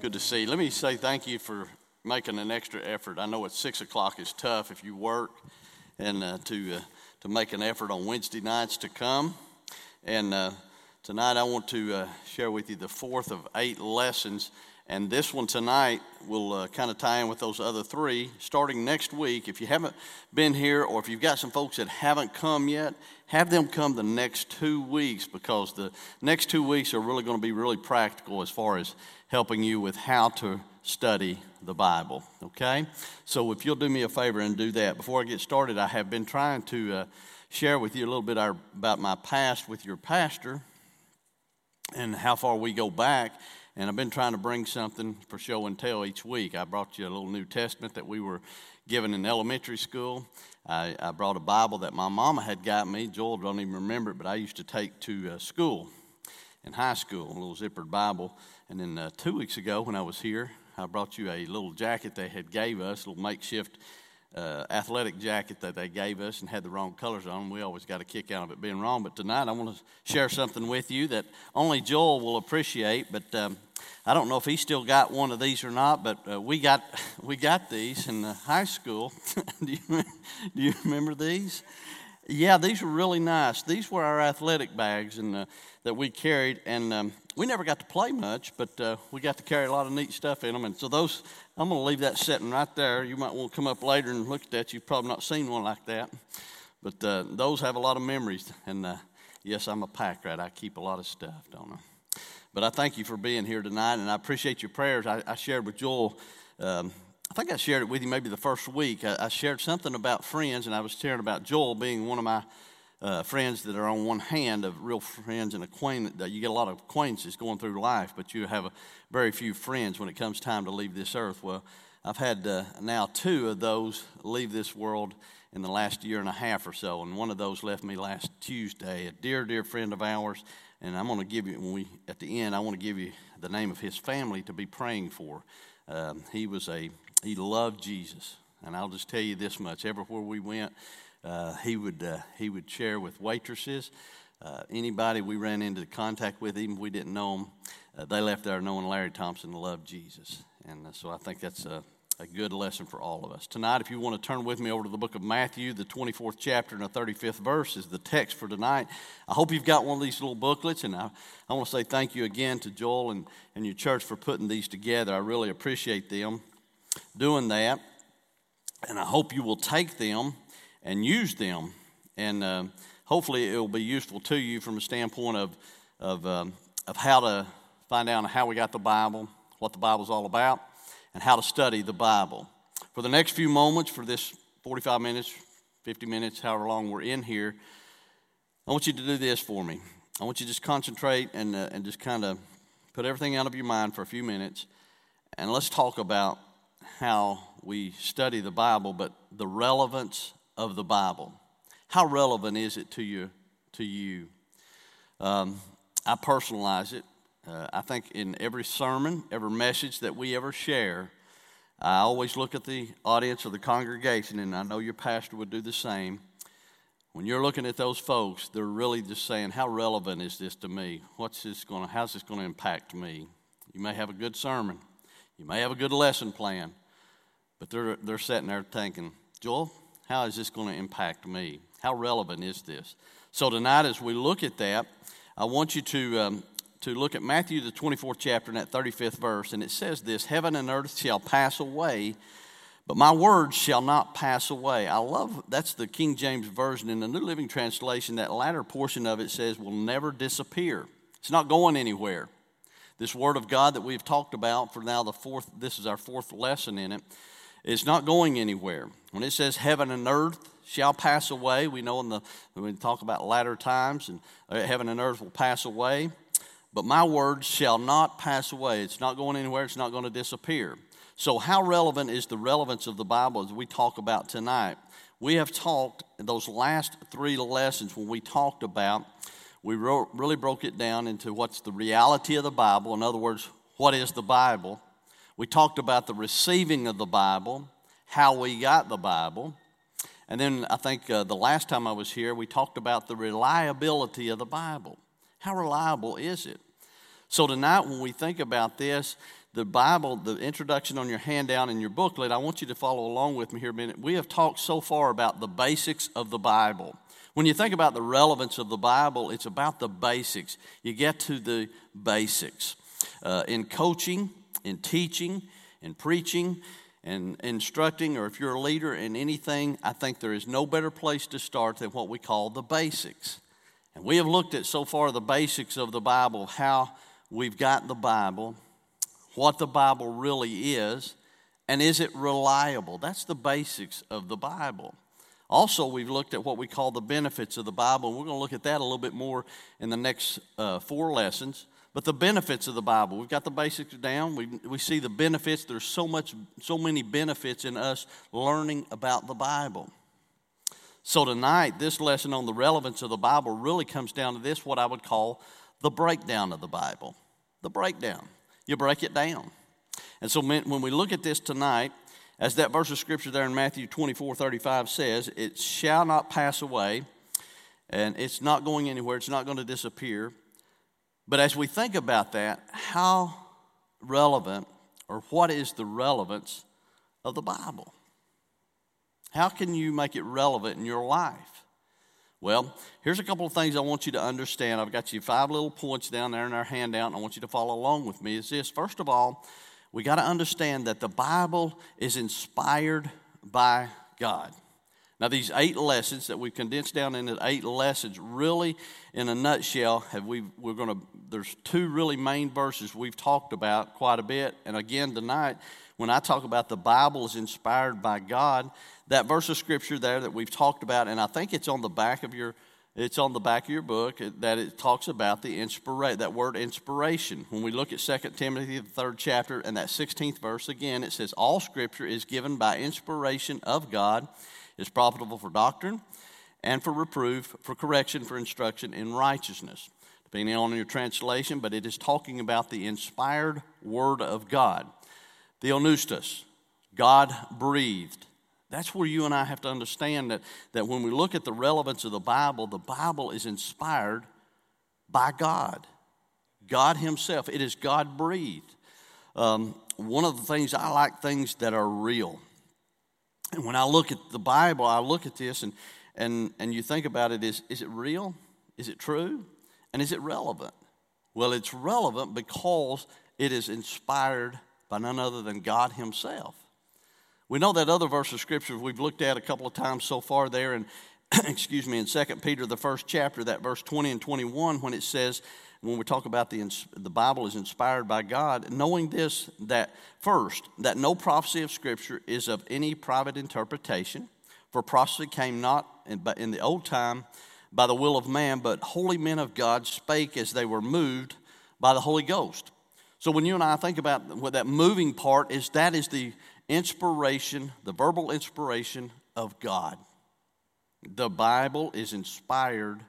Good to see. Let me say thank you for making an extra effort. I know at six o'clock is tough if you work, and uh, to uh, to make an effort on Wednesday nights to come. And uh, tonight I want to uh, share with you the fourth of eight lessons. And this one tonight will uh, kind of tie in with those other three. Starting next week, if you haven't been here or if you've got some folks that haven't come yet, have them come the next two weeks because the next two weeks are really going to be really practical as far as helping you with how to study the Bible. Okay? So if you'll do me a favor and do that. Before I get started, I have been trying to uh, share with you a little bit our, about my past with your pastor and how far we go back. And I've been trying to bring something for show and tell each week. I brought you a little New Testament that we were given in elementary school. I, I brought a Bible that my mama had got me. Joel don't even remember it, but I used to take to uh, school in high school, a little zippered Bible. And then uh, two weeks ago, when I was here, I brought you a little jacket they had gave us, a little makeshift uh, athletic jacket that they gave us and had the wrong colors on. We always got a kick out of it being wrong. But tonight I want to share something with you that only Joel will appreciate. But um, I don't know if he still got one of these or not. But uh, we got we got these in high school. do, you, do you remember these? Yeah, these were really nice. These were our athletic bags and uh, that we carried, and um, we never got to play much, but uh, we got to carry a lot of neat stuff in them. And so those, I'm going to leave that sitting right there. You might want to come up later and look at that. You've probably not seen one like that, but uh, those have a lot of memories. And uh, yes, I'm a pack rat. I keep a lot of stuff, don't I? But I thank you for being here tonight, and I appreciate your prayers. I, I shared with Joel. Um, I think I shared it with you maybe the first week. I, I, shared something about friends, and I was sharing about Joel being one of my uh, friends that are on one hand of real friends and acquaintance. You get a lot of acquaintances going through life, but you have a, very few friends when it comes time to leave this earth. Well, I've had uh, now two of those leave this world in the last year and a half or so, and one of those left me last Tuesday. A dear, dear friend of ours, and I'm going to give you when we at the end. I want to give you the name of his family to be praying for. Um, he was a he loved Jesus. And I'll just tell you this much everywhere we went, uh, he, would, uh, he would share with waitresses. Uh, anybody we ran into contact with, even if we didn't know them, uh, they left there knowing Larry Thompson loved Jesus. And uh, so I think that's a, a good lesson for all of us. Tonight, if you want to turn with me over to the book of Matthew, the 24th chapter and the 35th verse is the text for tonight. I hope you've got one of these little booklets, and I, I want to say thank you again to Joel and, and your church for putting these together. I really appreciate them doing that. And I hope you will take them and use them. And uh, hopefully it will be useful to you from a standpoint of, of, um, of how to find out how we got the Bible, what the Bible's all about, and how to study the Bible. For the next few moments, for this 45 minutes, 50 minutes, however long we're in here, I want you to do this for me. I want you to just concentrate and, uh, and just kind of put everything out of your mind for a few minutes, and let's talk about how we study the Bible, but the relevance of the Bible. How relevant is it to you? To you? Um, I personalize it. Uh, I think in every sermon, every message that we ever share, I always look at the audience or the congregation, and I know your pastor would do the same. When you're looking at those folks, they're really just saying, "How relevant is this to me? What's this going? How's this going to impact me?" You may have a good sermon, you may have a good lesson plan, but they're, they're sitting there thinking, Joel, how is this going to impact me? How relevant is this? So tonight, as we look at that, I want you to, um, to look at Matthew, the 24th chapter, and that 35th verse. And it says this Heaven and earth shall pass away, but my words shall not pass away. I love that's the King James Version. In the New Living Translation, that latter portion of it says, will never disappear. It's not going anywhere. This word of God that we've talked about for now the fourth, this is our fourth lesson in it, it's not going anywhere. When it says heaven and earth shall pass away, we know in the we talk about latter times and uh, heaven and earth will pass away, but my words shall not pass away. It's not going anywhere. It's not going to disappear. So, how relevant is the relevance of the Bible as we talk about tonight? We have talked those last three lessons when we talked about we wrote, really broke it down into what's the reality of the Bible. In other words, what is the Bible? We talked about the receiving of the Bible, how we got the Bible. And then I think uh, the last time I was here, we talked about the reliability of the Bible. How reliable is it? So tonight, when we think about this, the Bible, the introduction on your handout in your booklet, I want you to follow along with me here a minute. We have talked so far about the basics of the Bible. When you think about the relevance of the Bible, it's about the basics. You get to the basics. Uh, in coaching, in teaching, in preaching, and instructing, or if you're a leader in anything, I think there is no better place to start than what we call the basics. And we have looked at so far the basics of the Bible, how we've got the Bible, what the Bible really is, and is it reliable? That's the basics of the Bible. Also, we've looked at what we call the benefits of the Bible, and we're going to look at that a little bit more in the next uh, four lessons. But the benefits of the Bible, we've got the basics down. We, we see the benefits. There's so much, so many benefits in us learning about the Bible. So tonight, this lesson on the relevance of the Bible really comes down to this, what I would call the breakdown of the Bible. The breakdown. You break it down. And so when we look at this tonight, as that verse of scripture there in Matthew 24 35 says, it shall not pass away, and it's not going anywhere, it's not going to disappear. But as we think about that, how relevant or what is the relevance of the Bible? How can you make it relevant in your life? Well, here's a couple of things I want you to understand. I've got you five little points down there in our handout, and I want you to follow along with me. Is this first of all, we got to understand that the Bible is inspired by God. Now, these eight lessons that we've condensed down into eight lessons, really, in a nutshell, have we we're going to. There's two really main verses we've talked about quite a bit, and again tonight, when I talk about the Bible is inspired by God, that verse of scripture there that we've talked about, and I think it's on the back of your it's on the back of your book that it talks about the inspiration that word inspiration when we look at 2 timothy the third chapter and that 16th verse again it says all scripture is given by inspiration of god is profitable for doctrine and for reproof for correction for instruction in righteousness depending on your translation but it is talking about the inspired word of god theopneustos god breathed that's where you and I have to understand that, that when we look at the relevance of the Bible, the Bible is inspired by God, God Himself. It is God breathed. Um, one of the things I like things that are real. And when I look at the Bible, I look at this and, and, and you think about it is, is it real? Is it true? And is it relevant? Well, it's relevant because it is inspired by none other than God Himself. We know that other verse of scripture we've looked at a couple of times so far there, and excuse me, in 2 Peter, the first chapter, that verse 20 and 21, when it says, when we talk about the, the Bible is inspired by God, knowing this, that first, that no prophecy of Scripture is of any private interpretation, for prophecy came not in, in the old time by the will of man, but holy men of God spake as they were moved by the Holy Ghost. So when you and I think about what that moving part is, that is the inspiration, the verbal inspiration of God. The Bible is inspired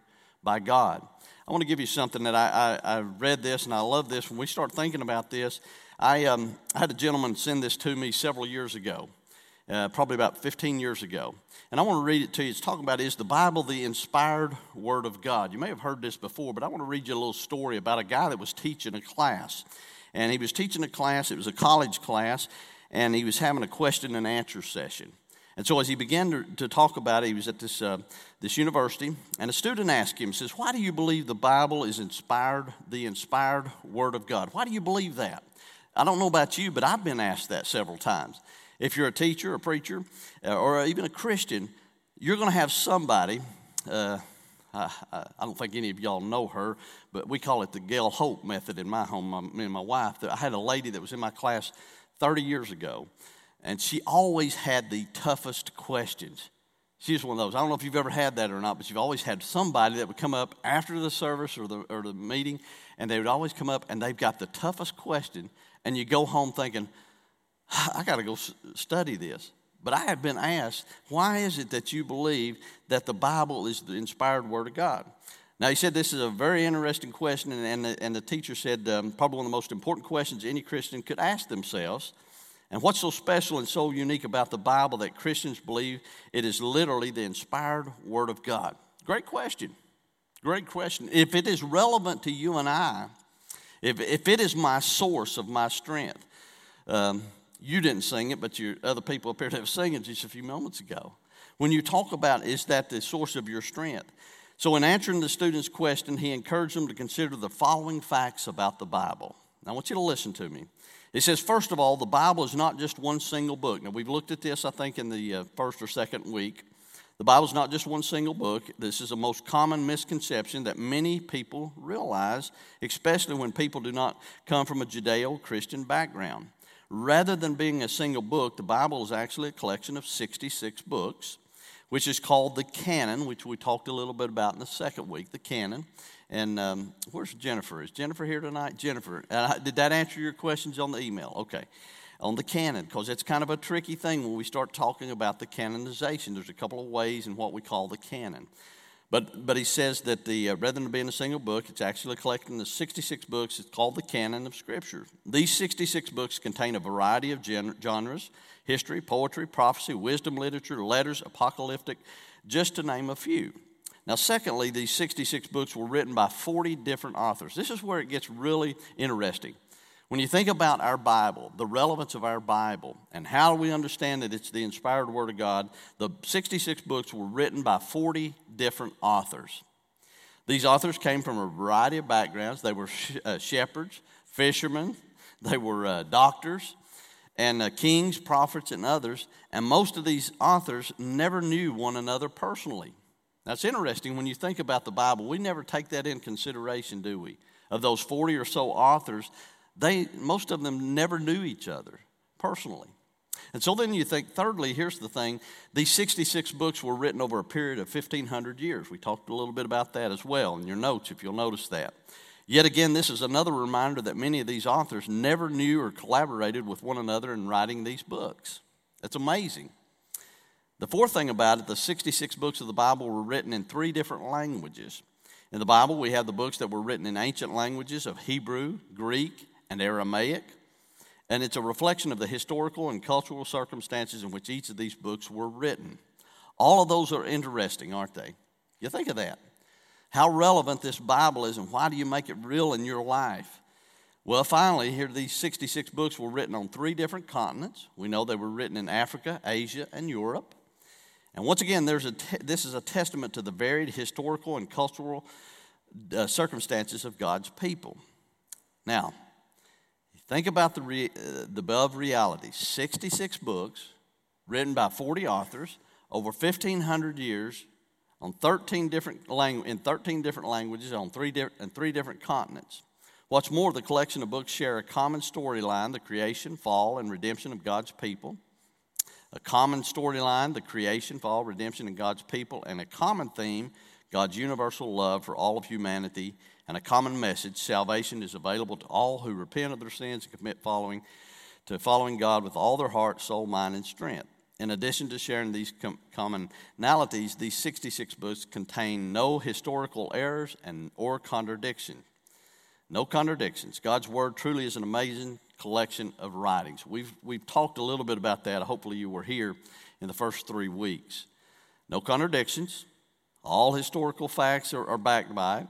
by God. I want to give you something that I, I, I read this and I love this. When we start thinking about this, I, um, I had a gentleman send this to me several years ago, uh, probably about 15 years ago. And I want to read it to you. It's talking about is the Bible the inspired Word of God? You may have heard this before, but I want to read you a little story about a guy that was teaching a class. And he was teaching a class, it was a college class, and he was having a question and answer session. And so, as he began to, to talk about it, he was at this, uh, this university, and a student asked him, says, Why do you believe the Bible is inspired, the inspired Word of God? Why do you believe that? I don't know about you, but I've been asked that several times. If you're a teacher, a preacher, uh, or even a Christian, you're going to have somebody. Uh, I, I, don't think any of y'all know her, but we call it the Gail Hope method in my home. My, me and my wife. I had a lady that was in my class 30 years ago, and she always had the toughest questions. She's one of those. I don't know if you've ever had that or not, but you've always had somebody that would come up after the service or the, or the meeting, and they would always come up and they've got the toughest question, and you go home thinking, I got to go study this. But I have been asked, why is it that you believe that the Bible is the inspired Word of God? Now, he said this is a very interesting question, and, and, the, and the teacher said um, probably one of the most important questions any Christian could ask themselves. And what's so special and so unique about the Bible that Christians believe it is literally the inspired Word of God? Great question. Great question. If it is relevant to you and I, if, if it is my source of my strength, um, you didn't sing it, but your other people appear to have sung it just a few moments ago. When you talk about is that the source of your strength? So, in answering the student's question, he encouraged them to consider the following facts about the Bible. Now, I want you to listen to me. It says, first of all, the Bible is not just one single book. Now, we've looked at this, I think, in the uh, first or second week. The Bible is not just one single book. This is a most common misconception that many people realize, especially when people do not come from a Judeo Christian background. Rather than being a single book, the Bible is actually a collection of 66 books, which is called the canon, which we talked a little bit about in the second week, the canon. And um, where's Jennifer? Is Jennifer here tonight? Jennifer, uh, did that answer your questions on the email? Okay. On the canon, because it's kind of a tricky thing when we start talking about the canonization. There's a couple of ways in what we call the canon. But, but he says that the, uh, rather than being a single book, it's actually collecting the 66 books. It's called the canon of Scripture. These 66 books contain a variety of gen- genres history, poetry, prophecy, wisdom literature, letters, apocalyptic, just to name a few. Now, secondly, these 66 books were written by 40 different authors. This is where it gets really interesting. When you think about our Bible, the relevance of our Bible, and how we understand that it's the inspired Word of God, the 66 books were written by 40 different authors. These authors came from a variety of backgrounds. They were sh- uh, shepherds, fishermen, they were uh, doctors, and uh, kings, prophets, and others. And most of these authors never knew one another personally. That's interesting when you think about the Bible. We never take that in consideration, do we? Of those 40 or so authors, they, most of them never knew each other personally. And so then you think, thirdly, here's the thing these 66 books were written over a period of 1,500 years. We talked a little bit about that as well in your notes, if you'll notice that. Yet again, this is another reminder that many of these authors never knew or collaborated with one another in writing these books. That's amazing. The fourth thing about it, the 66 books of the Bible were written in three different languages. In the Bible, we have the books that were written in ancient languages of Hebrew, Greek, and Aramaic. And it's a reflection of the historical and cultural circumstances in which each of these books were written. All of those are interesting, aren't they? You think of that. How relevant this Bible is, and why do you make it real in your life? Well, finally, here these 66 books were written on three different continents. We know they were written in Africa, Asia, and Europe. And once again, there's a te- this is a testament to the varied historical and cultural uh, circumstances of God's people. Now, think about the, re- uh, the above realities 66 books written by 40 authors over 1,500 years on 13 different langu- in 13 different languages on three, di- and three different continents. What's more, the collection of books share a common storyline the creation, fall, and redemption of God's people a common storyline, the creation, fall, redemption, and God's people, and a common theme, God's universal love for all of humanity, and a common message, salvation is available to all who repent of their sins and commit following to following God with all their heart, soul, mind, and strength. In addition to sharing these com- commonalities, these 66 books contain no historical errors and or contradiction. No contradictions. God's word truly is an amazing collection of writings. We've, we've talked a little bit about that. Hopefully, you were here in the first three weeks. No contradictions. All historical facts are, are backed by it.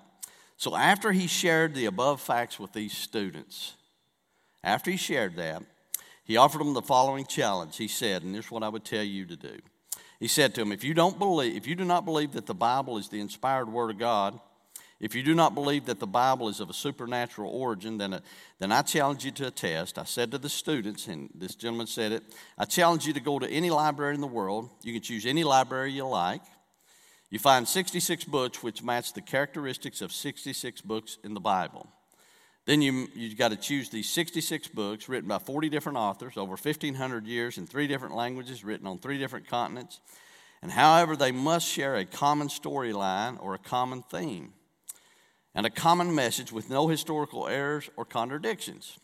So, after he shared the above facts with these students, after he shared that, he offered them the following challenge. He said, and this is what I would tell you to do. He said to them, if you don't believe, if you do not believe that the Bible is the inspired word of God, if you do not believe that the Bible is of a supernatural origin, then, a, uh, then I challenge you to a test. I said to the students, and this gentleman said it, I challenge you to go to any library in the world. You can choose any library you like. You find 66 books which match the characteristics of 66 books in the Bible. Then you, you've got to choose these 66 books written by 40 different authors over 1,500 years in three different languages, written on three different continents. And however, they must share a common storyline or a common theme and a common message with no historical errors or contradictions.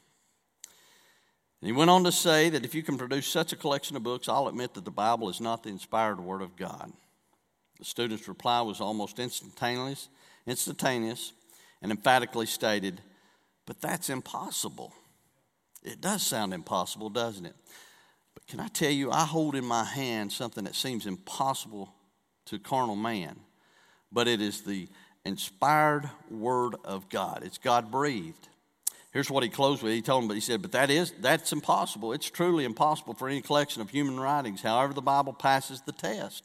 And he went on to say that if you can produce such a collection of books, I'll admit that the Bible is not the inspired Word of God. The student's reply was almost instantaneous, instantaneous and emphatically stated, But that's impossible. It does sound impossible, doesn't it? But can I tell you, I hold in my hand something that seems impossible to carnal man, but it is the inspired Word of God. It's God breathed. Here's what he closed with. He told him, but he said, but that is that's impossible. It's truly impossible for any collection of human writings. However, the Bible passes the test.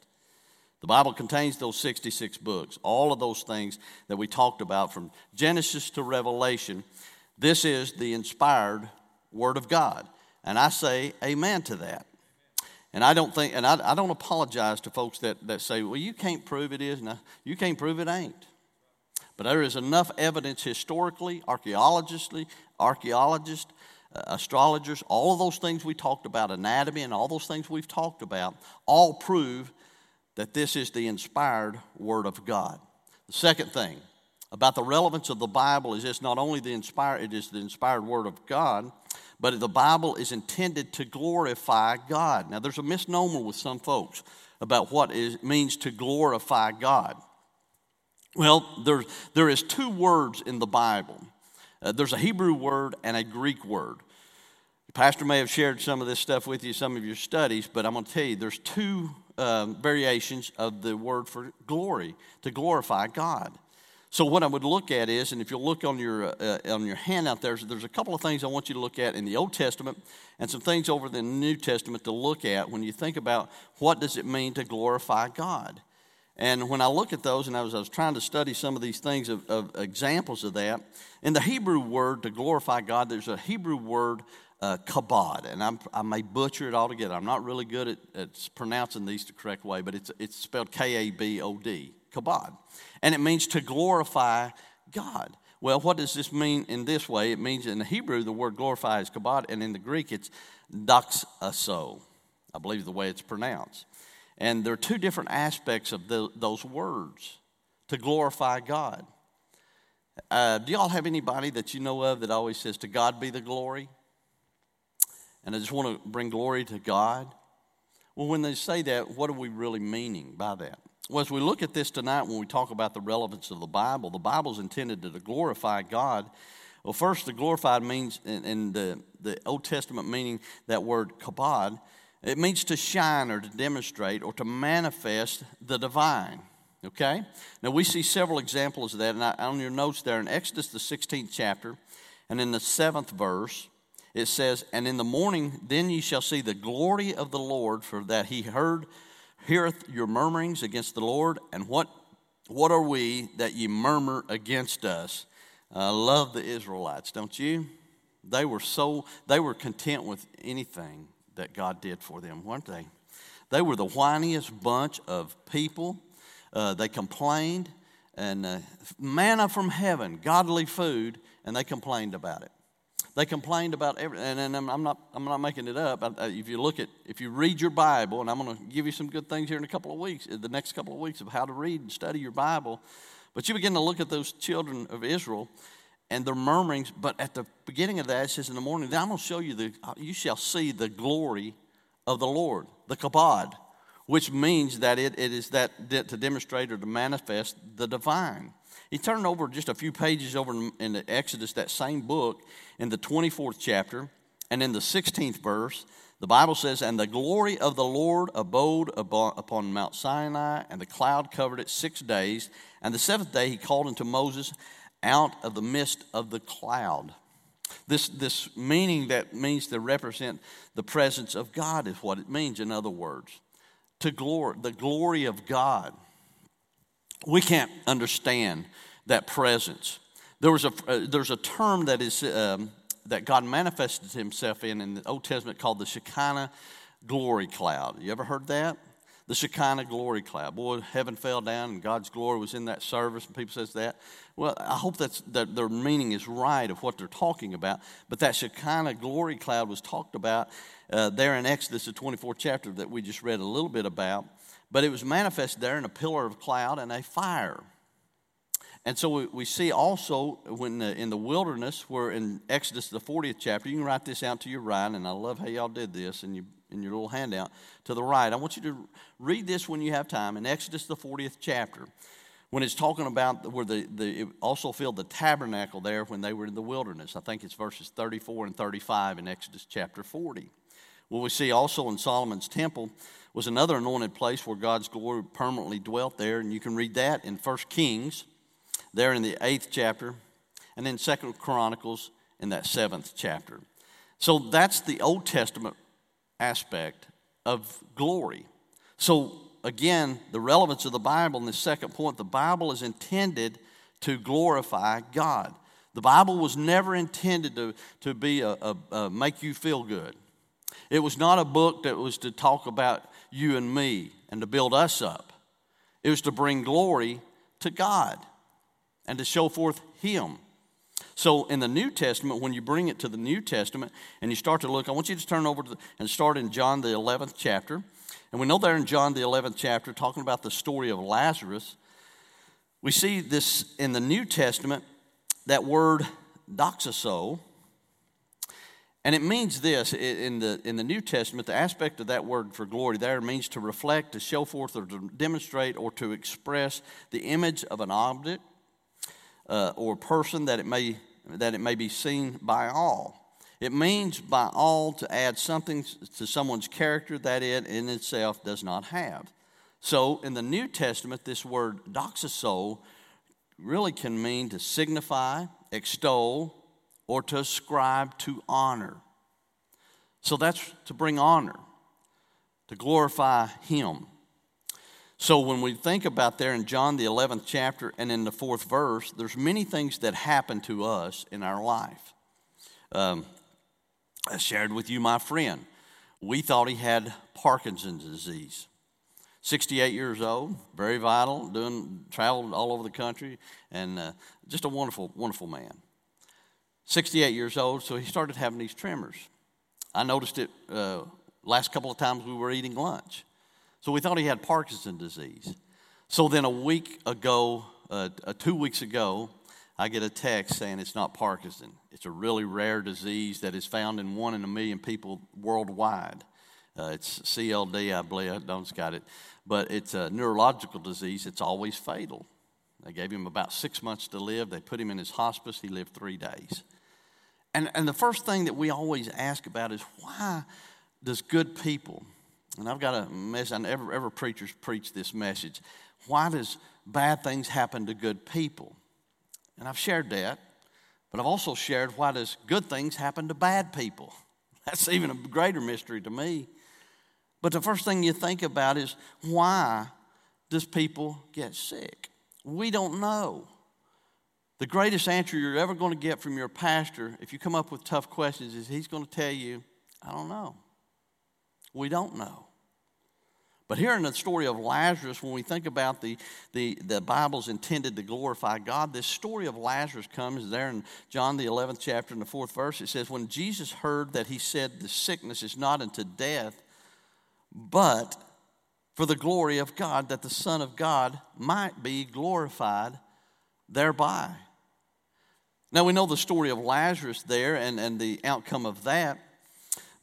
The Bible contains those 66 books, all of those things that we talked about from Genesis to Revelation. This is the inspired Word of God. And I say amen to that. And I don't think, and I, I don't apologize to folks that, that say, well, you can't prove it is. No, you can't prove it ain't. But there is enough evidence historically, archaeologically, archaeologists, uh, astrologers, all of those things we talked about, anatomy, and all those things we've talked about, all prove that this is the inspired Word of God. The second thing about the relevance of the Bible is it's not only the inspired, it is the inspired Word of God, but the Bible is intended to glorify God. Now, there's a misnomer with some folks about what it means to glorify God. Well, there, there is two words in the Bible. Uh, there's a Hebrew word and a Greek word. The pastor may have shared some of this stuff with you, some of your studies, but I'm going to tell you there's two um, variations of the word for glory, to glorify God. So what I would look at is, and if you look on your uh, on your handout there, there's a couple of things I want you to look at in the Old Testament, and some things over the New Testament to look at when you think about what does it mean to glorify God. And when I look at those, and I was, I was trying to study some of these things of, of examples of that, in the Hebrew word to glorify God, there's a Hebrew word uh, kabod, and I'm, i may butcher it altogether. I'm not really good at, at pronouncing these the correct way, but it's, it's spelled K A B O D, kabod. And it means to glorify God. Well, what does this mean in this way? It means in the Hebrew, the word glorify is kabod, and in the Greek, it's doxazo, I believe the way it's pronounced. And there are two different aspects of the, those words to glorify God. Uh, do y'all have anybody that you know of that always says, To God be the glory? and I just want to bring glory to God. Well, when they say that, what are we really meaning by that? Well, as we look at this tonight, when we talk about the relevance of the Bible, the Bible is intended to glorify God. Well, first, the glorified means, in, in the, the Old Testament meaning, that word kabod, it means to shine or to demonstrate or to manifest the divine. Okay? Now, we see several examples of that. And on your notes there, in Exodus, the 16th chapter, and in the seventh verse, it says, And in the morning then ye shall see the glory of the Lord, for that he heard, heareth your murmurings against the Lord. And what, what are we that ye murmur against us? I love the Israelites, don't you? They were so, they were content with anything that God did for them, weren't they? They were the whiniest bunch of people. Uh, they complained, and uh, manna from heaven, godly food, and they complained about it. They complained about everything, and, and I'm, not, I'm not making it up. I, if you look at, if you read your Bible, and I'm going to give you some good things here in a couple of weeks, the next couple of weeks of how to read and study your Bible, but you begin to look at those children of Israel and their murmurings. But at the beginning of that, it says in the morning, then I'm going to show you the, you shall see the glory of the Lord, the kabod, which means that it, it is that to demonstrate or to manifest the divine. He turned over just a few pages over in, the Exodus, that same book, in the 24th chapter, and in the 16th verse, the Bible says, And the glory of the Lord abode upon Mount Sinai, and the cloud covered it six days. And the seventh day he called unto Moses out of the midst of the cloud. This, this meaning that means to represent the presence of God is what it means, in other words. To glory, the glory of God. We can't understand that presence. There was a, uh, there's a term that, is, um, that God manifested himself in in the Old Testament called the Shekinah glory cloud. You ever heard that? The Shekinah glory cloud. Boy, heaven fell down and God's glory was in that service, and people says that. Well, I hope that's, that their meaning is right of what they're talking about. But that Shekinah glory cloud was talked about uh, there in Exodus, the 24th chapter that we just read a little bit about. But it was manifested there in a pillar of cloud and a fire. And so we, we see also when the, in the wilderness, where in Exodus, the 40th chapter, you can write this out to your right, and I love how y'all did this and your, in your little handout to the right. I want you to read this when you have time in Exodus, the 40th chapter, when it's talking about where the, the also filled the tabernacle there when they were in the wilderness. I think it's verses 34 and 35 in Exodus chapter 40. Well, we see also in Solomon's temple was another anointed place where God's glory permanently dwelt there, and you can read that in 1 Kings there in the eighth chapter, and then Second Chronicles in that seventh chapter. So that's the Old Testament aspect of glory. So, again, the relevance of the Bible in the second point the Bible is intended to glorify God. The Bible was never intended to, to be a, a, a make you feel good. It was not a book that was to talk about you and me and to build us up. It was to bring glory to God and to show forth Him. So in the New Testament, when you bring it to the New Testament and you start to look, I want you to turn over to, and start in John the 11th chapter. And we know there in John the 11th chapter, talking about the story of Lazarus, we see this in the New Testament, that word doxazo, and it means this in the, in the New Testament, the aspect of that word for glory there means to reflect, to show forth, or to demonstrate, or to express the image of an object uh, or person that it, may, that it may be seen by all. It means by all to add something to someone's character that it in itself does not have. So in the New Testament, this word doxazo really can mean to signify, extol, or to ascribe to honor. So that's to bring honor, to glorify Him. So when we think about there in John the 11th chapter and in the fourth verse, there's many things that happen to us in our life. Um, I shared with you my friend. We thought he had Parkinson's disease. 68 years old, very vital, doing traveled all over the country, and uh, just a wonderful, wonderful man. 68 years old, so he started having these tremors. I noticed it uh, last couple of times we were eating lunch. So we thought he had Parkinson's disease. So then a week ago, uh, uh, two weeks ago, I get a text saying it's not Parkinson. It's a really rare disease that is found in one in a million people worldwide. Uh, it's CJD, I believe. Don's got it but it's a neurological disease. It's always fatal. They gave him about six months to live. They put him in his hospice. He lived three days. And, and the first thing that we always ask about is why does good people, and I've got a message, and every, every preacher's preached this message, why does bad things happen to good people? And I've shared that, but I've also shared why does good things happen to bad people? That's even a greater mystery to me. But the first thing you think about is why does people get sick? We don't know. The greatest answer you're ever going to get from your pastor, if you come up with tough questions, is he's going to tell you, I don't know. We don't know. But here in the story of Lazarus, when we think about the, the, the Bible's intended to glorify God, this story of Lazarus comes there in John the 11th chapter in the fourth verse. It says, When Jesus heard that he said, The sickness is not unto death, but for the glory of God, that the Son of God might be glorified thereby. Now, we know the story of Lazarus there and, and the outcome of that.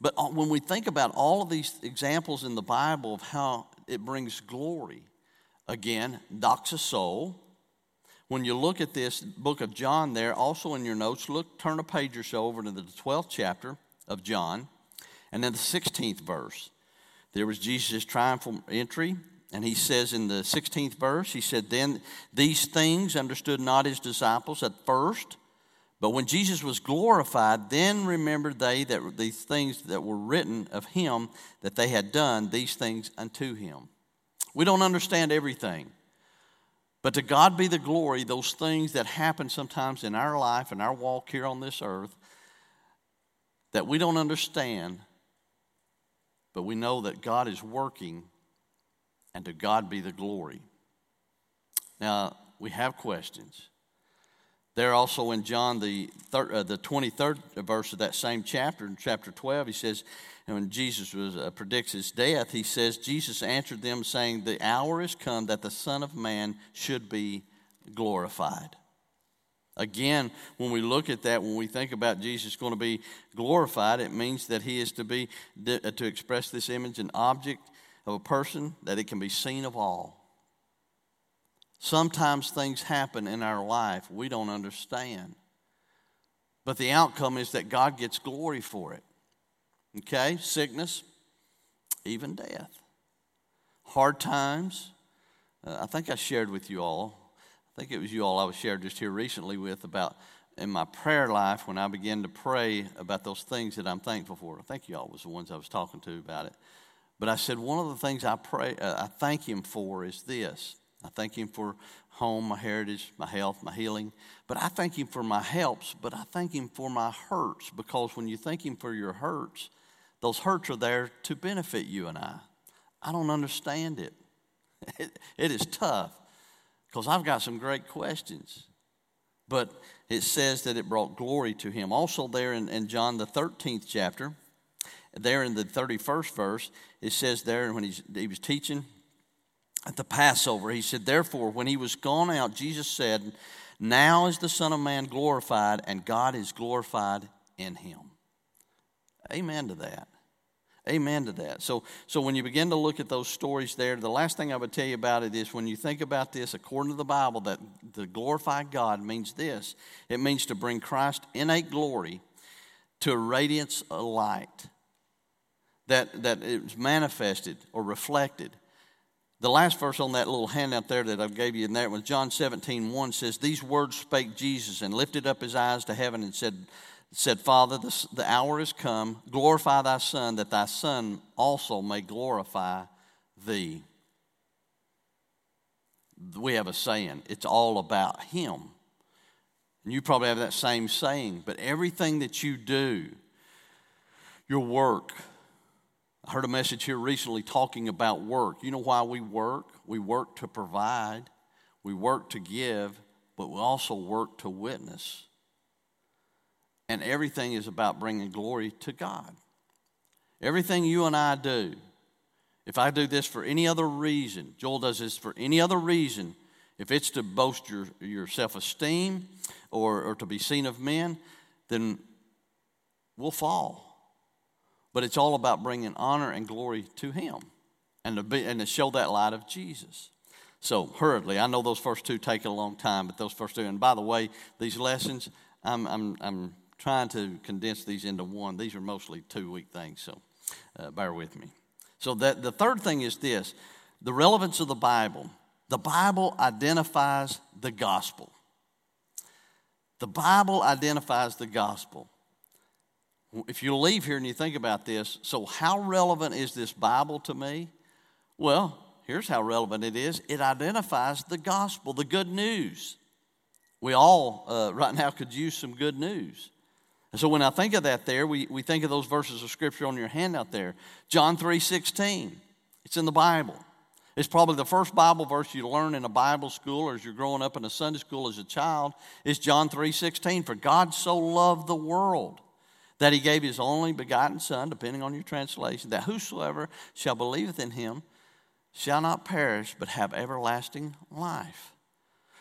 But uh, when we think about all of these examples in the Bible of how it brings glory, again, doxazo. When you look at this book of John there, also in your notes, look, turn a page or so over to the 12th chapter of John, and then the 16th verse. There was Jesus' triumphal entry, and he says in the 16th verse, he said, Then these things understood not his disciples at first, but when Jesus was glorified, then remembered they that these things that were written of him that they had done these things unto him. We don't understand everything. But to God be the glory, those things that happen sometimes in our life and our walk here on this earth that we don't understand, but we know that God is working, and to God be the glory. Now, we have questions. There also in John, the, thir- uh, the 23rd verse of that same chapter, in chapter 12, he says, and when Jesus was, uh, predicts his death, he says, Jesus answered them, saying, The hour is come that the Son of Man should be glorified. Again, when we look at that, when we think about Jesus going to be glorified, it means that he is to be uh, to express this image, an object of a person, that it can be seen of all. Sometimes things happen in our life we don't understand. But the outcome is that God gets glory for it. Okay? Sickness, even death. Hard times. Uh, I think I shared with you all I think it was you all I was shared just here recently with about in my prayer life when I began to pray about those things that I'm thankful for. I think y'all was the ones I was talking to about it. But I said one of the things I pray, uh, I thank Him for is this. I thank Him for home, my heritage, my health, my healing. But I thank Him for my helps, but I thank Him for my hurts because when you thank Him for your hurts, those hurts are there to benefit you and I. I don't understand it. It, it is tough because I've got some great questions. But it says that it brought glory to him. Also, there in, in John, the 13th chapter, there in the 31st verse, it says there when he was teaching at the Passover, he said, Therefore, when he was gone out, Jesus said, Now is the Son of Man glorified, and God is glorified in him. Amen to that. Amen to that. So, so when you begin to look at those stories there, the last thing I would tell you about it is when you think about this, according to the Bible, that the glorified God means this it means to bring Christ innate glory to a radiance of light that, that is manifested or reflected. The last verse on that little handout there that I gave you in there was John 17, 1 says, These words spake Jesus and lifted up his eyes to heaven and said, said, Father, the, the hour is come. Glorify thy Son, that thy Son also may glorify thee. We have a saying, it's all about Him. And you probably have that same saying, but everything that you do, your work, I heard a message here recently talking about work. You know why we work? We work to provide, we work to give, but we also work to witness and everything is about bringing glory to God. Everything you and I do, if I do this for any other reason, Joel does this for any other reason, if it's to boast your, your self esteem or, or to be seen of men, then we'll fall. But it's all about bringing honor and glory to Him and to, be, and to show that light of Jesus. So, hurriedly, I know those first two take a long time, but those first two, and by the way, these lessons, I'm, I'm, I'm trying to condense these into one. These are mostly two week things, so uh, bear with me. So, that, the third thing is this the relevance of the Bible. The Bible identifies the gospel. The Bible identifies the gospel. If you leave here and you think about this, so how relevant is this Bible to me? Well, here's how relevant it is it identifies the gospel, the good news. We all, uh, right now, could use some good news. And so when I think of that there, we, we think of those verses of scripture on your handout there. John 3 16. It's in the Bible. It's probably the first Bible verse you learn in a Bible school or as you're growing up in a Sunday school as a child is John 3 16. For God so loved the world that he gave his only begotten Son, depending on your translation, that whosoever shall believeth in him shall not perish but have everlasting life.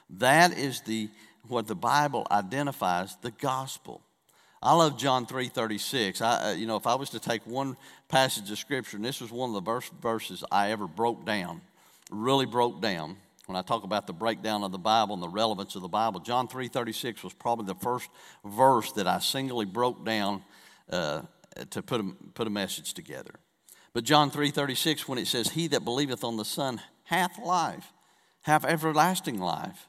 That is the what the Bible identifies the gospel. I love John 3:36. I, uh, you know, if I was to take one passage of scripture, and this was one of the verse, verses I ever broke down, really broke down. When I talk about the breakdown of the Bible and the relevance of the Bible, John 3:36 was probably the first verse that I singly broke down uh, to put a, put a message together. But John 3:36, when it says, "He that believeth on the Son hath life, hath everlasting life."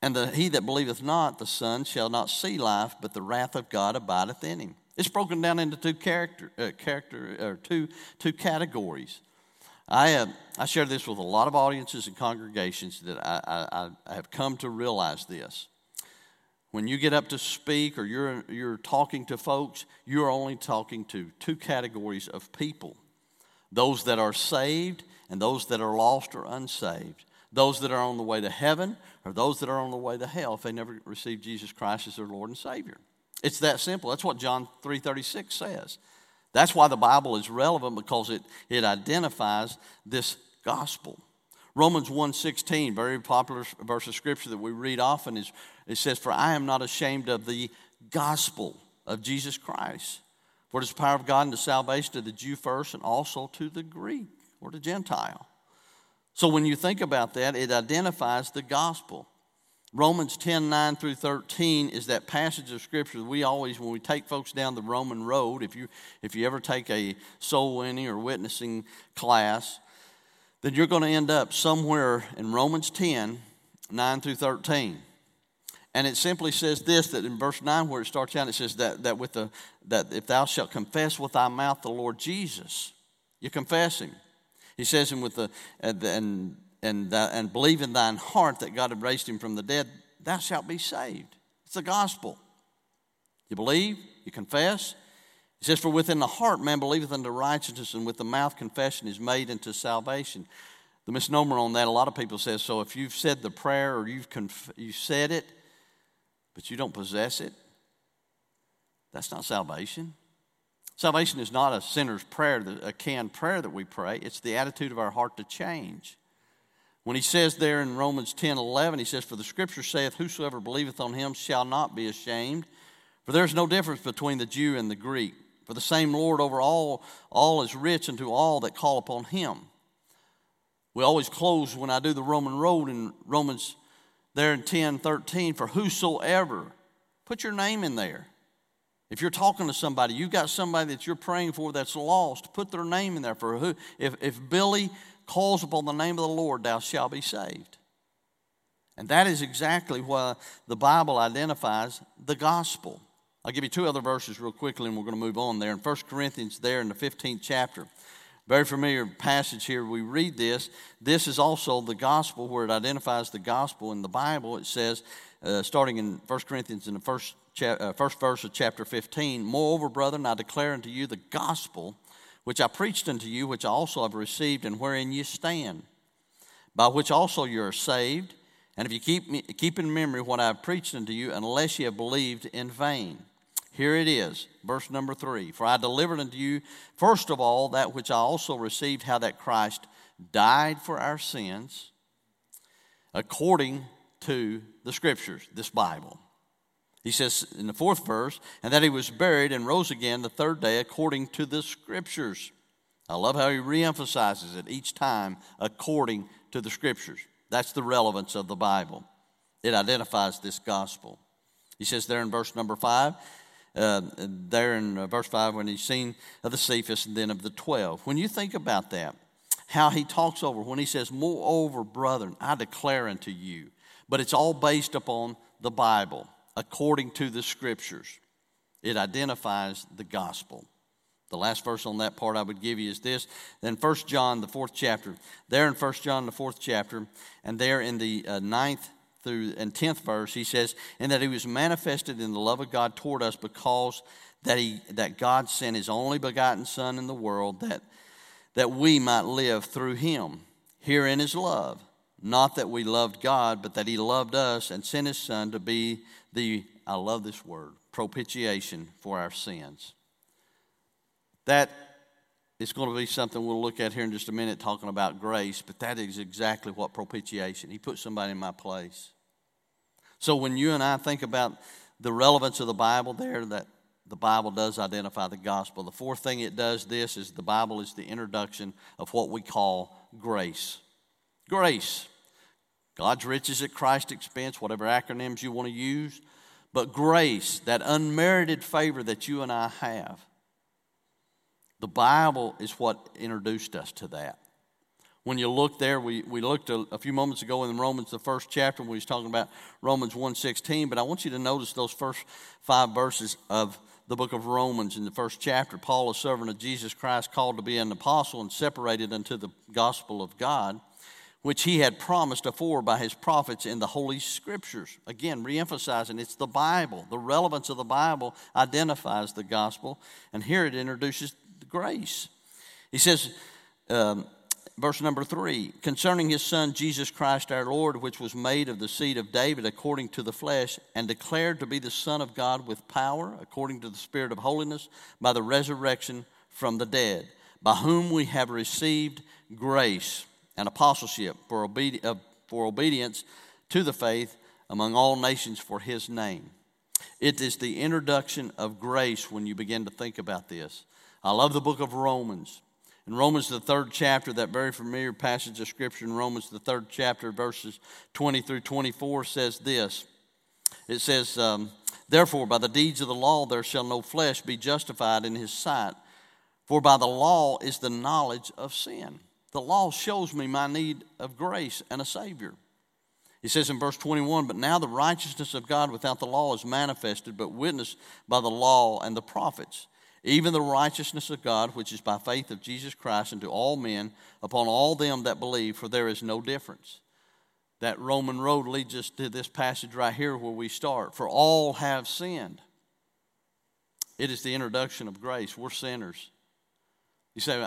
And the, he that believeth not the Son shall not see life, but the wrath of God abideth in him. It's broken down into two character, uh, character or two, two categories. I, uh, I share this with a lot of audiences and congregations that I, I, I have come to realize this. When you get up to speak or you're, you're talking to folks, you're only talking to two categories of people those that are saved and those that are lost or unsaved those that are on the way to heaven or those that are on the way to hell if they never received Jesus Christ as their Lord and Savior. It's that simple. That's what John 3:36 says. That's why the Bible is relevant because it, it identifies this gospel. Romans 1:16, very popular verse of scripture that we read often is it says for I am not ashamed of the gospel of Jesus Christ. For it is the power of God and the salvation to the Jew first and also to the Greek or the Gentile. So when you think about that, it identifies the gospel. Romans 10 9 through 13 is that passage of scripture we always, when we take folks down the Roman road, if you, if you ever take a soul winning or witnessing class, then you're going to end up somewhere in Romans 10 9 through 13. And it simply says this that in verse 9, where it starts out, it says that, that, with the, that if thou shalt confess with thy mouth the Lord Jesus, you confess him. He says, and, with the, and, and, and, believe in thine heart that God had raised him from the dead, thou shalt be saved. It's the gospel. You believe, you confess. He says, For within the heart man believeth unto righteousness, and with the mouth confession is made unto salvation. The misnomer on that, a lot of people say, so if you've said the prayer or you've conf- you said it, but you don't possess it, that's not salvation. Salvation is not a sinner's prayer, a canned prayer that we pray. It's the attitude of our heart to change. When he says there in Romans 10 11, he says, For the scripture saith, Whosoever believeth on him shall not be ashamed. For there is no difference between the Jew and the Greek. For the same Lord over all, all is rich unto all that call upon him. We always close when I do the Roman road in Romans there in 10 13. For whosoever, put your name in there. If you're talking to somebody, you've got somebody that you're praying for that's lost, put their name in there. For who, if, if Billy calls upon the name of the Lord, thou shalt be saved. And that is exactly why the Bible identifies the gospel. I'll give you two other verses real quickly and we're going to move on there. In 1 Corinthians, there in the 15th chapter, very familiar passage here. We read this. This is also the gospel where it identifies the gospel in the Bible. It says, uh, starting in 1 Corinthians in the first, cha- uh, first verse of chapter 15, Moreover, brethren, I declare unto you the gospel which I preached unto you, which I also have received, and wherein ye stand, by which also ye are saved. And if you keep, me, keep in memory what I have preached unto you, unless ye have believed in vain. Here it is, verse number three. For I delivered unto you, first of all, that which I also received, how that Christ died for our sins, according to the Scriptures, this Bible. He says in the fourth verse, and that he was buried and rose again the third day according to the Scriptures. I love how he reemphasizes it each time, according to the Scriptures. That's the relevance of the Bible. It identifies this gospel. He says there in verse number five, uh, there in uh, verse 5 when he's seen of the Cephas and then of the 12. When you think about that, how he talks over, when he says, Moreover, brethren, I declare unto you, but it's all based upon the Bible, according to the scriptures. It identifies the gospel. The last verse on that part I would give you is this. Then First John, the fourth chapter. There in First John, the fourth chapter, and there in the uh, ninth through and 10th verse, he says, and that he was manifested in the love of God toward us because that, he, that God sent his only begotten Son in the world that, that we might live through him. Herein is love. Not that we loved God, but that he loved us and sent his Son to be the, I love this word, propitiation for our sins. That is going to be something we'll look at here in just a minute, talking about grace, but that is exactly what propitiation. He put somebody in my place. So when you and I think about the relevance of the Bible there, that the Bible does identify the gospel. The fourth thing it does this is the Bible is the introduction of what we call grace. Grace. God's riches at Christ's expense, whatever acronyms you want to use. But grace, that unmerited favor that you and I have. The Bible is what introduced us to that. When you look there, we, we looked a, a few moments ago in Romans, the first chapter, when we was talking about Romans 1.16, but I want you to notice those first five verses of the book of Romans in the first chapter. Paul, a servant of Jesus Christ, called to be an apostle and separated unto the gospel of God, which he had promised afore by his prophets in the Holy Scriptures. Again, reemphasizing it's the Bible. The relevance of the Bible identifies the gospel, and here it introduces grace. He says, um, verse number three concerning his son Jesus Christ our Lord, which was made of the seed of David according to the flesh, and declared to be the Son of God with power, according to the Spirit of holiness, by the resurrection from the dead, by whom we have received grace and apostleship for, obedi- uh, for obedience to the faith among all nations for his name. It is the introduction of grace when you begin to think about this. I love the book of Romans. In Romans, the third chapter, that very familiar passage of Scripture in Romans, the third chapter, verses 20 through 24, says this It says, um, Therefore, by the deeds of the law, there shall no flesh be justified in his sight, for by the law is the knowledge of sin. The law shows me my need of grace and a Savior. He says in verse 21 But now the righteousness of God without the law is manifested, but witnessed by the law and the prophets, even the righteousness of God, which is by faith of Jesus Christ unto all men, upon all them that believe, for there is no difference. That Roman road leads us to this passage right here where we start. For all have sinned. It is the introduction of grace. We're sinners. You say,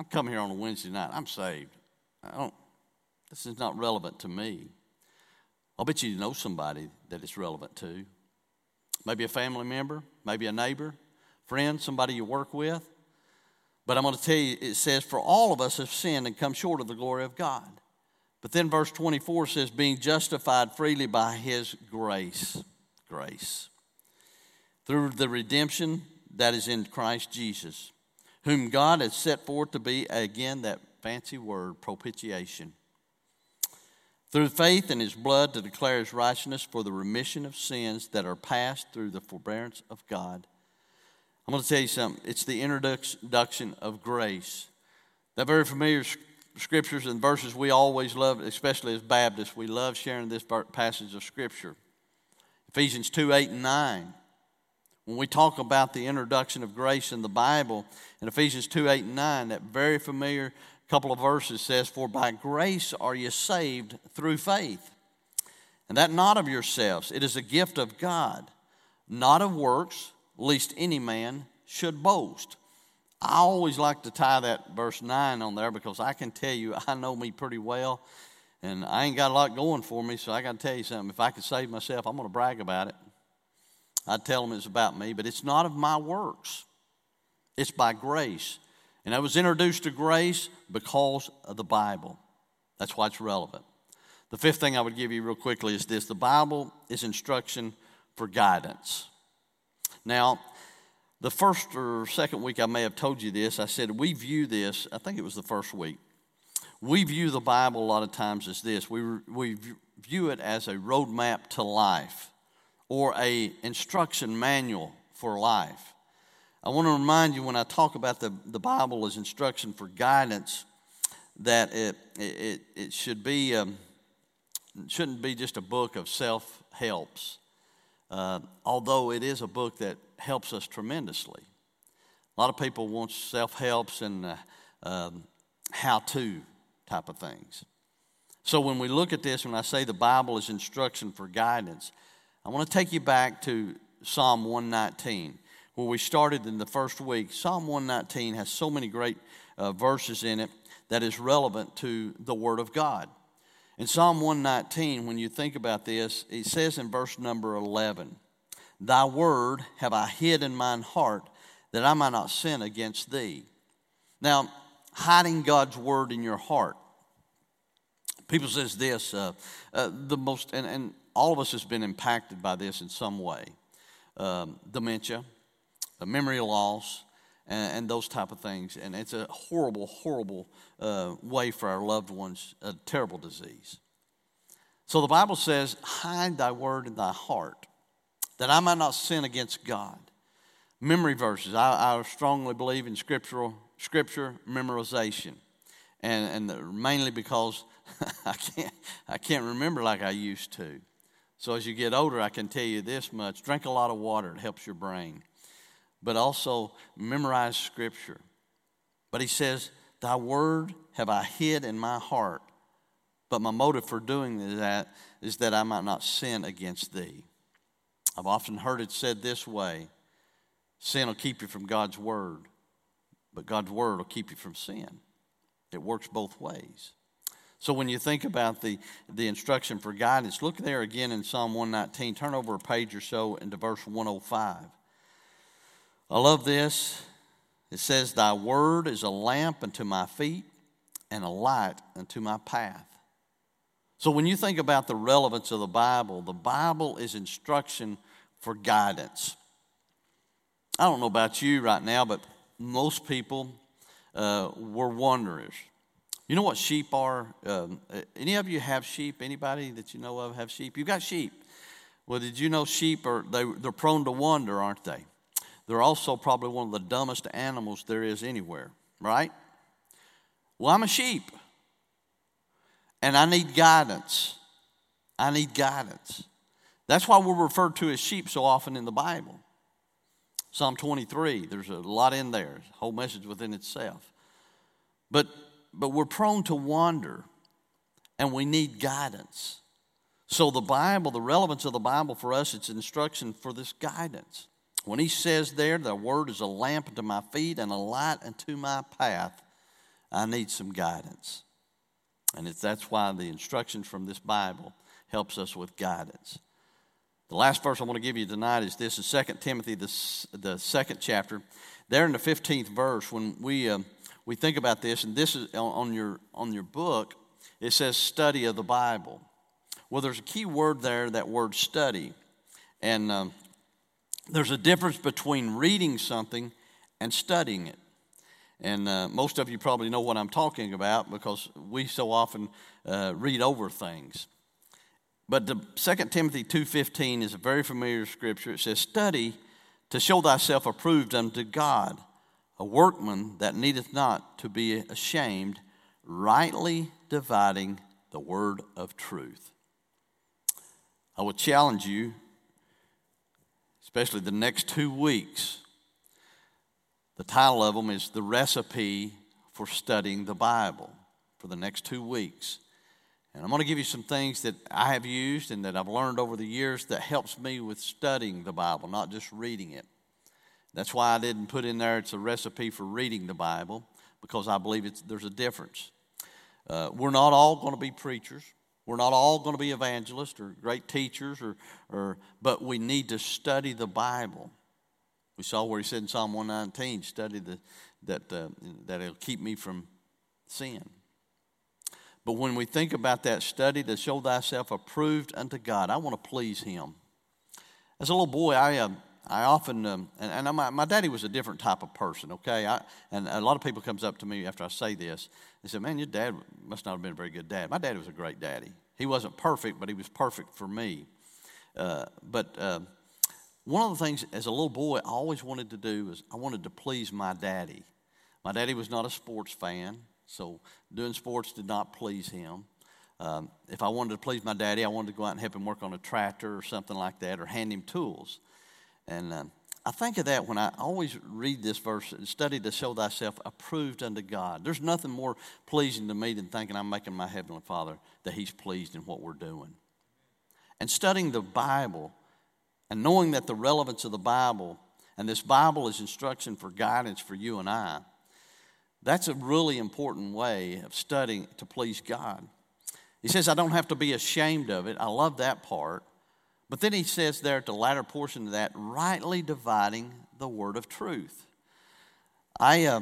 I'm coming here on a Wednesday night. I'm saved. I don't, this is not relevant to me. I'll bet you know somebody that it's relevant to. Maybe a family member, maybe a neighbor, friend, somebody you work with. But I'm going to tell you, it says, For all of us have sinned and come short of the glory of God. But then verse 24 says, Being justified freely by his grace. Grace. Through the redemption that is in Christ Jesus, whom God has set forth to be, again, that fancy word, propitiation through faith in his blood to declare his righteousness for the remission of sins that are passed through the forbearance of God. I'm going to tell you something. It's the introduction of grace. That very familiar scriptures and verses we always love, especially as Baptists, we love sharing this passage of scripture. Ephesians 2 8 and 9. When we talk about the introduction of grace in the Bible, in Ephesians 2 8 and 9, that very familiar couple of verses says, For by grace are you saved through faith. And that not of yourselves, it is a gift of God, not of works, lest any man should boast. I always like to tie that verse 9 on there because I can tell you, I know me pretty well, and I ain't got a lot going for me, so I got to tell you something. If I could save myself, I'm going to brag about it. I'd tell them it's about me, but it's not of my works, it's by grace. And I was introduced to grace because of the Bible. That's why it's relevant. The fifth thing I would give you real quickly is this the Bible is instruction for guidance. Now, the first or second week I may have told you this, I said we view this, I think it was the first week. We view the Bible a lot of times as this. We, we view it as a roadmap to life or a instruction manual for life. I want to remind you when I talk about the, the Bible as instruction for guidance that it, it, it should be, um, it shouldn't be just a book of self helps, uh, although it is a book that helps us tremendously. A lot of people want self helps and uh, um, how to type of things. So when we look at this, when I say the Bible is instruction for guidance, I want to take you back to Psalm 119 where we started in the first week, Psalm 119 has so many great uh, verses in it that is relevant to the Word of God. In Psalm 119, when you think about this, it says in verse number 11, Thy word have I hid in mine heart that I might not sin against thee. Now, hiding God's word in your heart. People says this, uh, uh, the most, and, and, all of us has been impacted by this in some way. Um, dementia, memory loss, and, and, those type of things. And it's a horrible, horrible uh, way for our loved ones, a terrible disease. So the Bible says, hide thy word in thy heart, that I might not sin against God. Memory verses. I, I strongly believe in scriptural scripture memorization. And, and mainly because I can't, I can't remember like I used to. So as you get older, I can tell you this much drink a lot of water, it helps your brain but also memorize Scripture. But he says, Thy word have I hid in my heart, but my motive for doing that is that I might not sin against thee. I've often heard it said this way sin will keep you from God's word, but God's word will keep you from sin. It works both ways. So when you think about the, the instruction for guidance, look there again in Psalm 119. Turn over a page or so into verse 105. I love this. It says, Thy word is a lamp unto my feet and a light unto my path. So when you think about the relevance of the Bible, the Bible is instruction for guidance. I don't know about you right now, but most people uh, were wanderers. You know what sheep are? Um, any of you have sheep? Anybody that you know of have sheep? You've got sheep. Well, did you know sheep are they, they're prone to wander, aren't they? They're also probably one of the dumbest animals there is anywhere, right? Well, I'm a sheep and I need guidance. I need guidance. That's why we're referred to as sheep so often in the Bible. Psalm 23, there's a lot in there, a whole message within itself. But, but we're prone to wander and we need guidance. So, the Bible, the relevance of the Bible for us, it's instruction for this guidance. When he says there, the word is a lamp unto my feet and a light unto my path, I need some guidance. And that's why the instructions from this Bible helps us with guidance. The last verse I want to give you tonight is this: is 2 Timothy, the, the second chapter. There in the 15th verse, when we, uh, we think about this, and this is on your, on your book, it says study of the Bible. Well, there's a key word there, that word study. And um, there's a difference between reading something and studying it. And uh, most of you probably know what I'm talking about because we so often uh, read over things. But the 2 Timothy 2.15 is a very familiar scripture. It says, Study to show thyself approved unto God, a workman that needeth not to be ashamed, rightly dividing the word of truth. I will challenge you, especially the next two weeks. The title of them is The Recipe for Studying the Bible for the next two weeks. And I'm going to give you some things that I have used and that I've learned over the years that helps me with studying the Bible, not just reading it. That's why I didn't put in there it's a recipe for reading the Bible, because I believe it's, there's a difference. Uh, we're not all going to be preachers. We're not all going to be evangelists or great teachers, or, or, but we need to study the Bible. We saw where he said in Psalm 119, study the, that, uh, that it'll keep me from sin. But when we think about that study to show thyself approved unto God, I want to please Him. As a little boy, I, uh, I often, um, and, and my, my daddy was a different type of person, okay? I, and a lot of people comes up to me after I say this. They say, man, your dad must not have been a very good dad. My daddy was a great daddy. He wasn't perfect, but he was perfect for me. Uh, but uh, one of the things as a little boy I always wanted to do was I wanted to please my daddy. My daddy was not a sports fan. So doing sports did not please him. Um, if I wanted to please my daddy, I wanted to go out and help him work on a tractor or something like that, or hand him tools. And um, I think of that when I always read this verse study to show thyself approved unto God. There's nothing more pleasing to me than thinking I'm making my Heavenly Father that He's pleased in what we're doing. And studying the Bible and knowing that the relevance of the Bible and this Bible is instruction for guidance for you and I that's a really important way of studying to please God. He says, I don't have to be ashamed of it. I love that part. But then he says there at the latter portion of that, rightly dividing the word of truth. I, uh,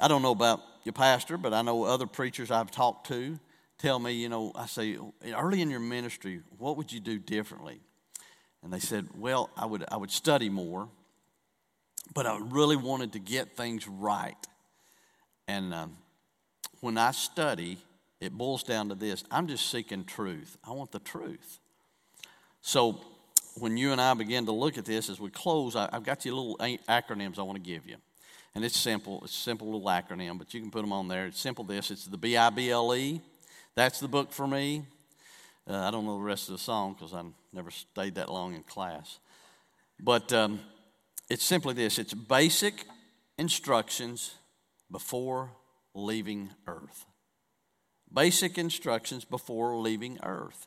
I don't know about your pastor, but I know other preachers I've talked to tell me, you know, I say, early in your ministry, what would you do differently? And they said, well, I would, I would study more, but I really wanted to get things right. And um, when I study, it boils down to this I'm just seeking truth. I want the truth. So when you and I begin to look at this as we close, I, have got you little acronyms I want to give you. And it's simple. It's a simple little acronym, but you can put them on there. It's simple this it's the B I B L E. That's the book for me. Uh, I don't know the rest of the song because I never stayed that long in class. But um, it's simply this it's basic instructions before leaving earth. Basic instructions before leaving earth.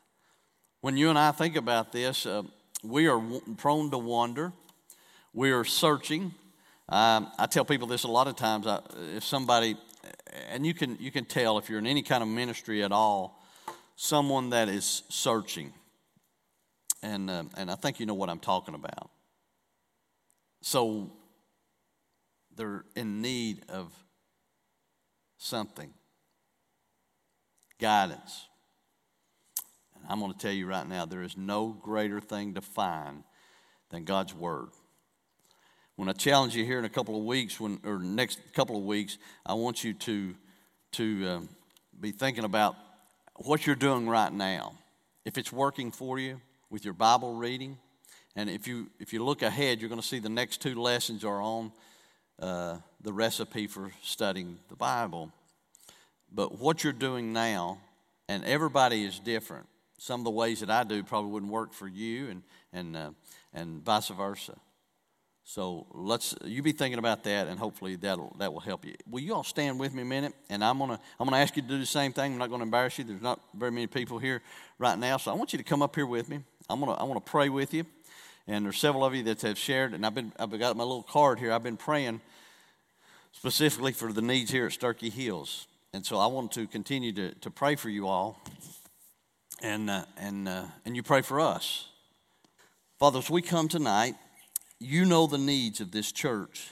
When you and I think about this, uh, we are w- prone to wander. We are searching. Um, I tell people this a lot of times. I, if somebody, and you can you can tell if you're in any kind of ministry at all, someone that is searching. And uh, and I think you know what I'm talking about. So they're in need of something guidance. I'm going to tell you right now there is no greater thing to find than God's Word. When I challenge you here in a couple of weeks, when, or next couple of weeks, I want you to, to uh, be thinking about what you're doing right now. If it's working for you with your Bible reading, and if you, if you look ahead, you're going to see the next two lessons are on uh, the recipe for studying the Bible. But what you're doing now, and everybody is different. Some of the ways that I do probably wouldn't work for you, and and uh, and vice versa. So let's you be thinking about that, and hopefully that'll that will help you. Will you all stand with me a minute? And I'm gonna I'm gonna ask you to do the same thing. I'm not gonna embarrass you. There's not very many people here right now, so I want you to come up here with me. I'm gonna I want to pray with you, and there's several of you that have shared, and I've been I've got my little card here. I've been praying specifically for the needs here at Sturkey Hills, and so I want to continue to to pray for you all, and uh, and uh, and you pray for us, Father. As we come tonight you know the needs of this church.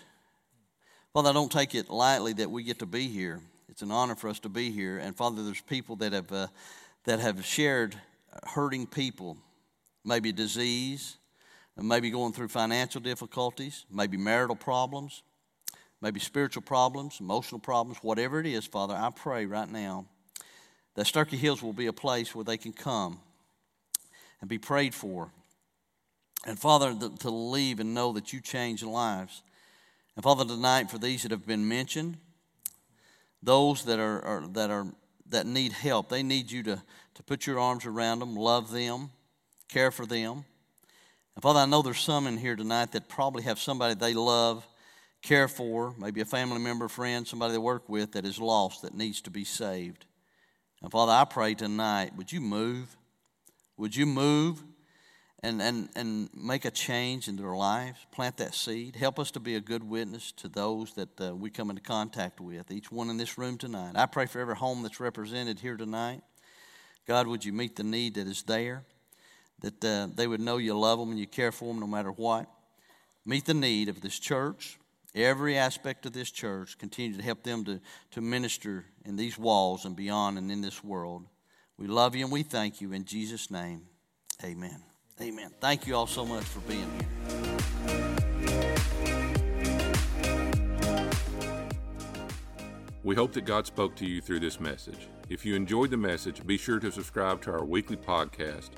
Father, I don't take it lightly that we get to be here. It's an honor for us to be here. And Father, there's people that have, uh, that have shared hurting people, maybe disease, maybe going through financial difficulties, maybe marital problems, maybe spiritual problems, emotional problems, whatever it is, Father, I pray right now that Sturkey Hills will be a place where they can come and be prayed for and Father, to leave and know that you change lives. And Father, tonight for these that have been mentioned, those that are, are, that are that need help, they need you to, to put your arms around them, love them, care for them. And Father, I know there's some in here tonight that probably have somebody they love, care for, maybe a family member, friend, somebody they work with that is lost, that needs to be saved. And Father, I pray tonight, would you move? Would you move? and, and, and make a change in their lives, plant that seed. Help us to be a good witness to those that uh, we come into contact with, each one in this room tonight. I pray for every home that's represented here tonight. God, would you meet the need that is there, that uh, they would know you love them and you care for them no matter what. Meet the need of this church, every aspect of this church. Continue to help them to, to minister in these walls and beyond and in this world. We love you and we thank you. In Jesus' name, amen. Amen. Thank you all so much for being here. We hope that God spoke to you through this message. If you enjoyed the message, be sure to subscribe to our weekly podcast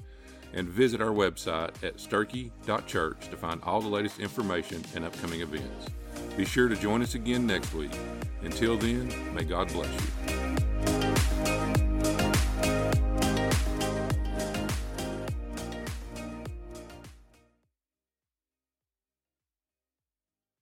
and visit our website at sturkey.church to find all the latest information and upcoming events. Be sure to join us again next week. Until then, may God bless you.